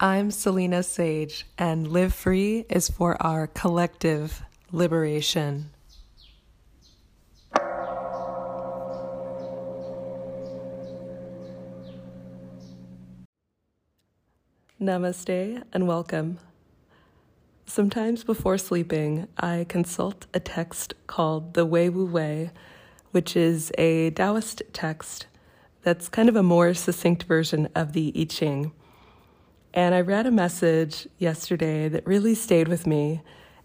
I'm Selena Sage, and Live Free is for our collective liberation. Namaste and welcome. Sometimes before sleeping, I consult a text called the Wei Wu Wei, which is a Taoist text that's kind of a more succinct version of the I Ching. And I read a message yesterday that really stayed with me,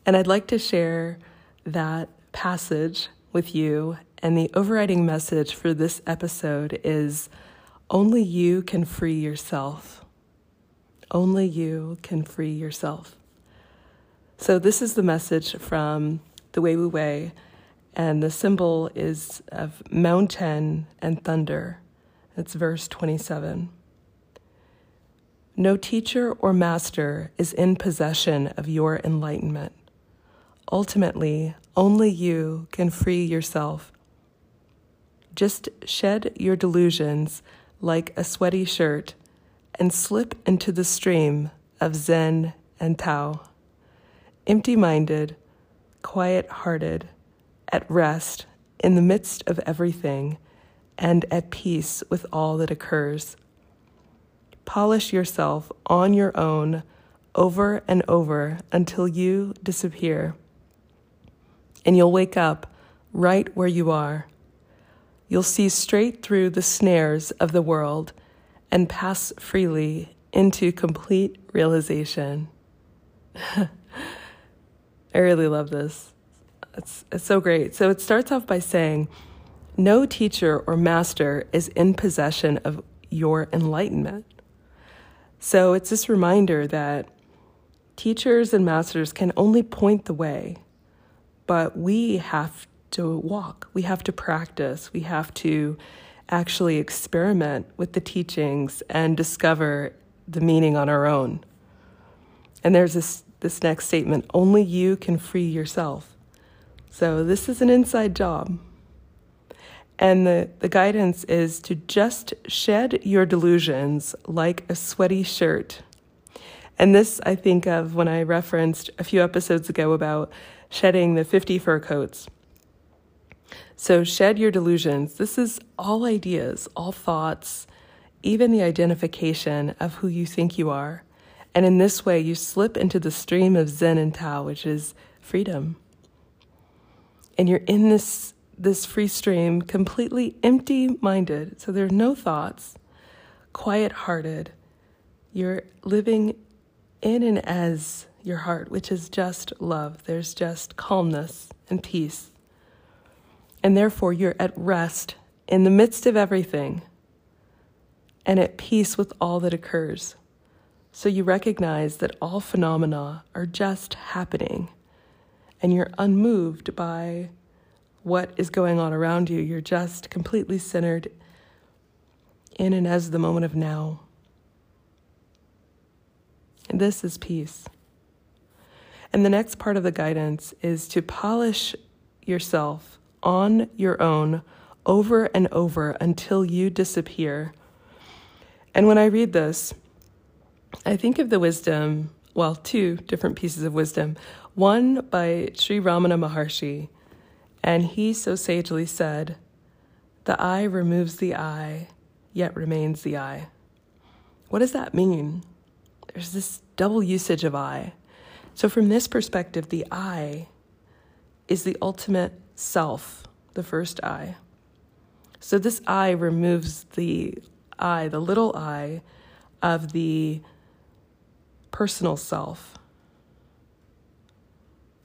and I'd like to share that passage with you. And the overriding message for this episode is only you can free yourself. Only you can free yourself. So, this is the message from the Wei Wu Wei, and the symbol is of mountain and thunder. It's verse 27. No teacher or master is in possession of your enlightenment. Ultimately, only you can free yourself. Just shed your delusions like a sweaty shirt and slip into the stream of Zen and Tao. Empty minded, quiet hearted, at rest in the midst of everything, and at peace with all that occurs polish yourself on your own over and over until you disappear. And you'll wake up right where you are. You'll see straight through the snares of the world and pass freely into complete realization. I really love this. It's, it's so great. So it starts off by saying, No teacher or master is in possession of your enlightenment. So it's this reminder that teachers and masters can only point the way, but we have to walk, we have to practice, we have to actually experiment with the teachings and discover the meaning on our own. And there's this, this next statement only you can free yourself. So this is an inside job. And the, the guidance is to just shed your delusions like a sweaty shirt. And this I think of when I referenced a few episodes ago about shedding the 50 fur coats. So, shed your delusions. This is all ideas, all thoughts, even the identification of who you think you are. And in this way, you slip into the stream of Zen and Tao, which is freedom. And you're in this this free stream completely empty minded. So there are no thoughts, quiet hearted. You're living in and as your heart, which is just love. There's just calmness and peace. And therefore, you're at rest in the midst of everything and at peace with all that occurs. So you recognize that all phenomena are just happening and you're unmoved by what is going on around you. You're just completely centered in and as the moment of now. And this is peace. And the next part of the guidance is to polish yourself on your own over and over until you disappear. And when I read this, I think of the wisdom, well, two different pieces of wisdom. One by Sri Ramana Maharshi, and he so sagely said, The I removes the I, yet remains the I. What does that mean? There's this double usage of I. So, from this perspective, the I is the ultimate self, the first I. So, this I removes the I, the little I of the personal self,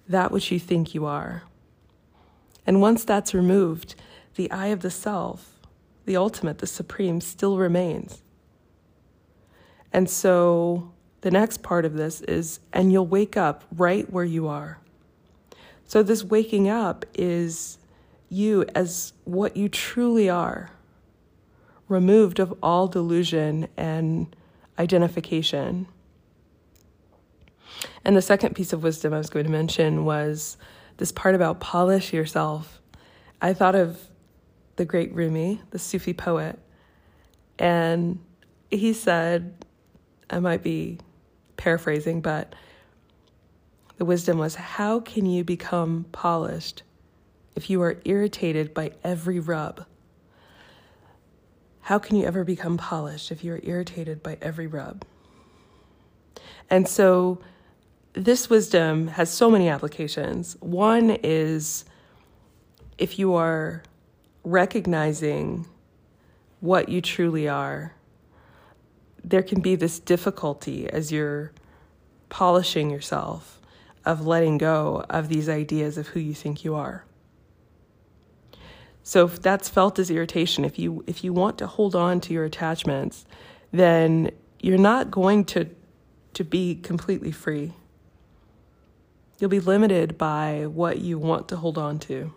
that which you think you are. And once that's removed, the I of the self, the ultimate, the supreme, still remains. And so the next part of this is, and you'll wake up right where you are. So this waking up is you as what you truly are, removed of all delusion and identification. And the second piece of wisdom I was going to mention was this part about polish yourself, I thought of the great Rumi, the Sufi poet, and he said, I might be paraphrasing, but the wisdom was how can you become polished if you are irritated by every rub? How can you ever become polished if you are irritated by every rub? And so this wisdom has so many applications. One is if you are recognizing what you truly are, there can be this difficulty as you're polishing yourself of letting go of these ideas of who you think you are. So if that's felt as irritation, if you if you want to hold on to your attachments, then you're not going to to be completely free. You'll be limited by what you want to hold on to.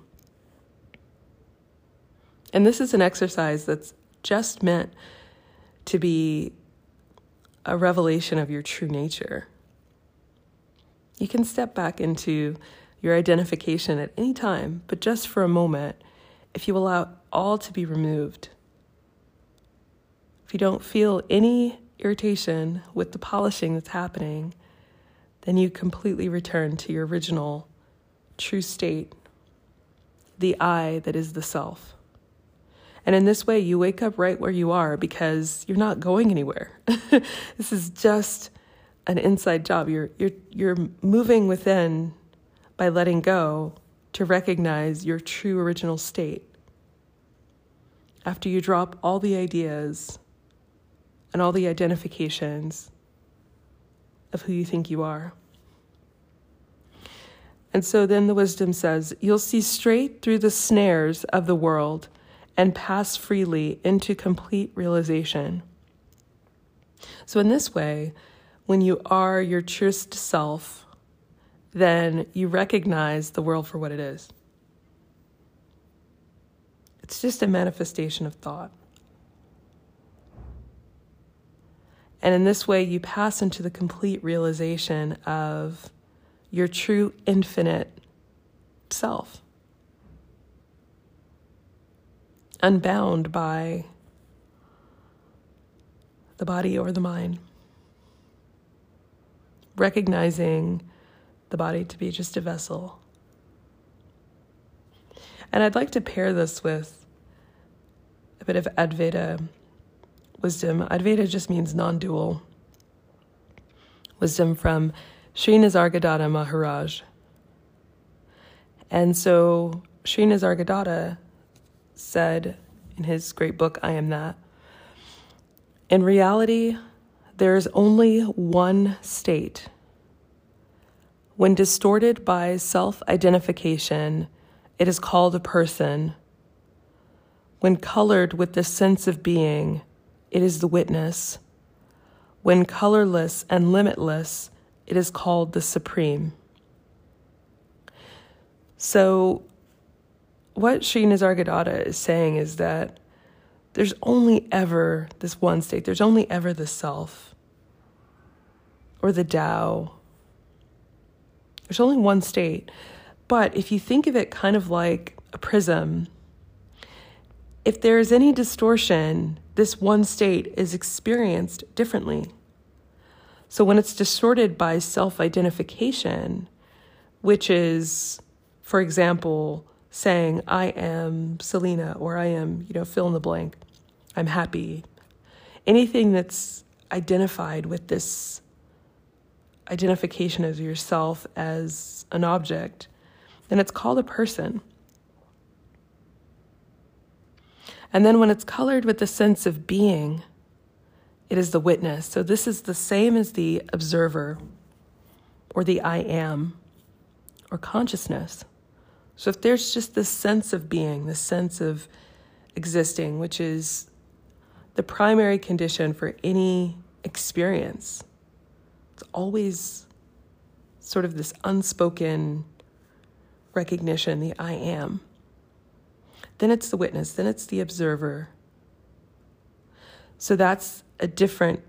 And this is an exercise that's just meant to be a revelation of your true nature. You can step back into your identification at any time, but just for a moment, if you allow all to be removed. If you don't feel any irritation with the polishing that's happening, then you completely return to your original true state, the I that is the self. And in this way, you wake up right where you are because you're not going anywhere. this is just an inside job. You're, you're, you're moving within by letting go to recognize your true original state. After you drop all the ideas and all the identifications of who you think you are. And so then the wisdom says, You'll see straight through the snares of the world and pass freely into complete realization. So, in this way, when you are your truest self, then you recognize the world for what it is. It's just a manifestation of thought. And in this way, you pass into the complete realization of your true infinite self. unbound by the body or the mind. Recognizing the body to be just a vessel. And I'd like to pair this with a bit of Advaita wisdom. Advaita just means non dual wisdom from Sri Nisargadatta Maharaj. And so Sri Nisargadatta said in his great book, I Am That. In reality, there is only one state. When distorted by self identification, it is called a person. When colored with the sense of being, it is the witness. When colorless and limitless, it is called the supreme. So, what Sri Nisargadatta is saying is that there's only ever this one state, there's only ever the self or the Tao. There's only one state. But if you think of it kind of like a prism, if there is any distortion, this one state is experienced differently. So when it's distorted by self identification, which is, for example, saying, I am Selena, or I am, you know, fill in the blank, I'm happy. Anything that's identified with this identification of yourself as an object, then it's called a person. And then when it's colored with the sense of being, it is the witness. So this is the same as the observer or the I am or consciousness. So if there's just this sense of being, this sense of existing, which is the primary condition for any experience, it's always sort of this unspoken recognition, the I am. Then it's the witness, then it's the observer. So that's a different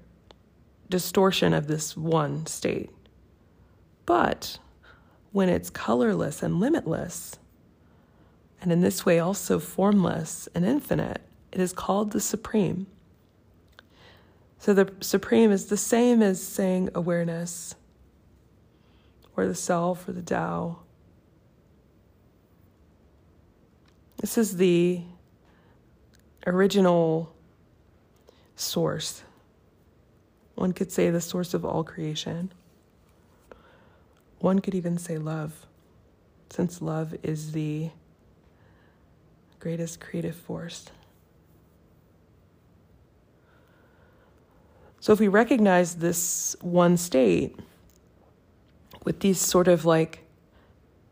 distortion of this one state. But when it's colorless and limitless, and in this way also formless and infinite, it is called the Supreme. So the supreme is the same as saying awareness or the self or the Tao. This is the original source. One could say the source of all creation. One could even say love, since love is the greatest creative force. So if we recognize this one state with these sort of like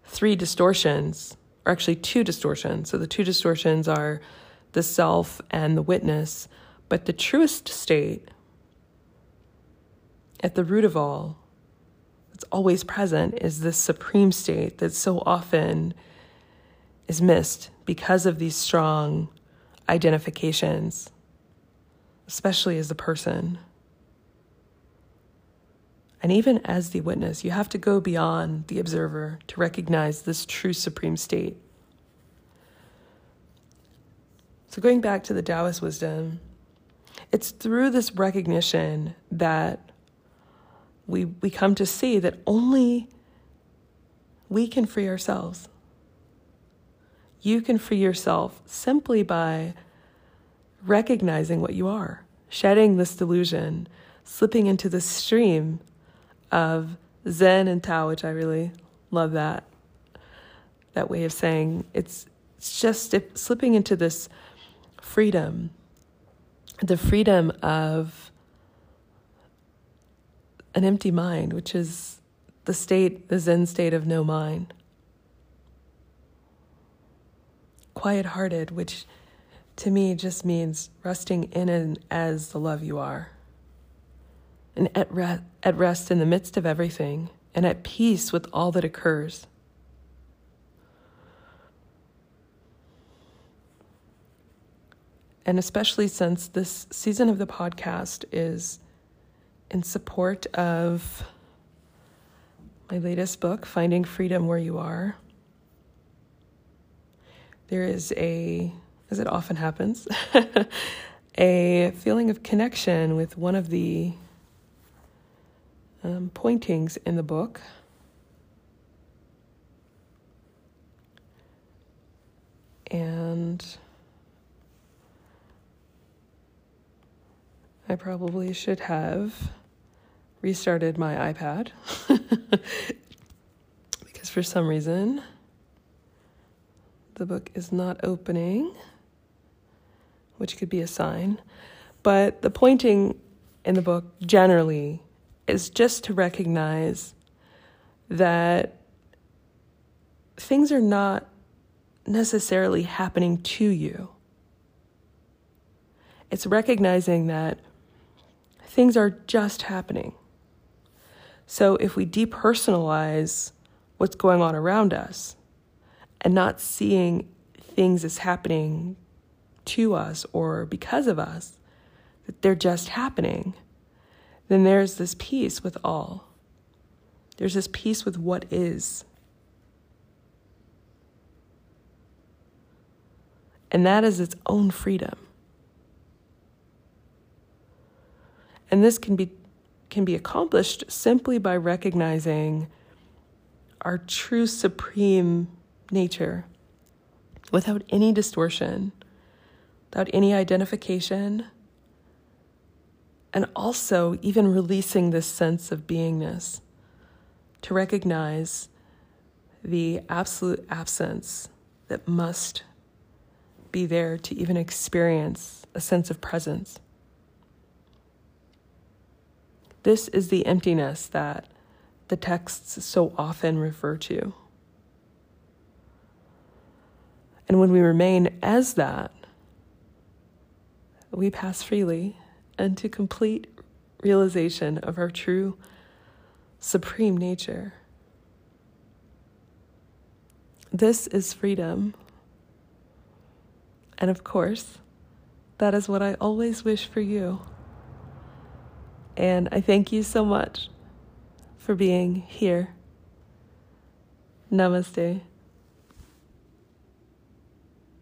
three distortions, or actually two distortions. So the two distortions are the self and the witness, but the truest state at the root of all, that's always present, is this supreme state that so often is missed because of these strong identifications, especially as a person. And even as the witness, you have to go beyond the observer to recognize this true supreme state. So, going back to the Taoist wisdom, it's through this recognition that we, we come to see that only we can free ourselves. You can free yourself simply by recognizing what you are, shedding this delusion, slipping into the stream of Zen and Tao, which I really love that that way of saying it's it's just slipping into this freedom, the freedom of an empty mind, which is the state, the Zen state of no mind. Quiet hearted, which to me just means resting in and as the love you are and at, re- at rest in the midst of everything, and at peace with all that occurs. And especially since this season of the podcast is in support of my latest book, Finding Freedom Where You Are, there is a, as it often happens, a feeling of connection with one of the um, pointings in the book. And I probably should have restarted my iPad because for some reason the book is not opening, which could be a sign. But the pointing in the book generally is just to recognize that things are not necessarily happening to you. It's recognizing that things are just happening. So if we depersonalize what's going on around us and not seeing things as happening to us or because of us, that they're just happening then there's this peace with all. There's this peace with what is. And that is its own freedom. And this can be can be accomplished simply by recognizing our true supreme nature without any distortion, without any identification, and also even releasing this sense of beingness to recognize the absolute absence that must be there to even experience a sense of presence. This is the emptiness that the texts so often refer to. And when we remain as that, we pass freely and to complete realization of our true supreme nature. This is freedom. And of course, that is what I always wish for you. And I thank you so much for being here. Namaste.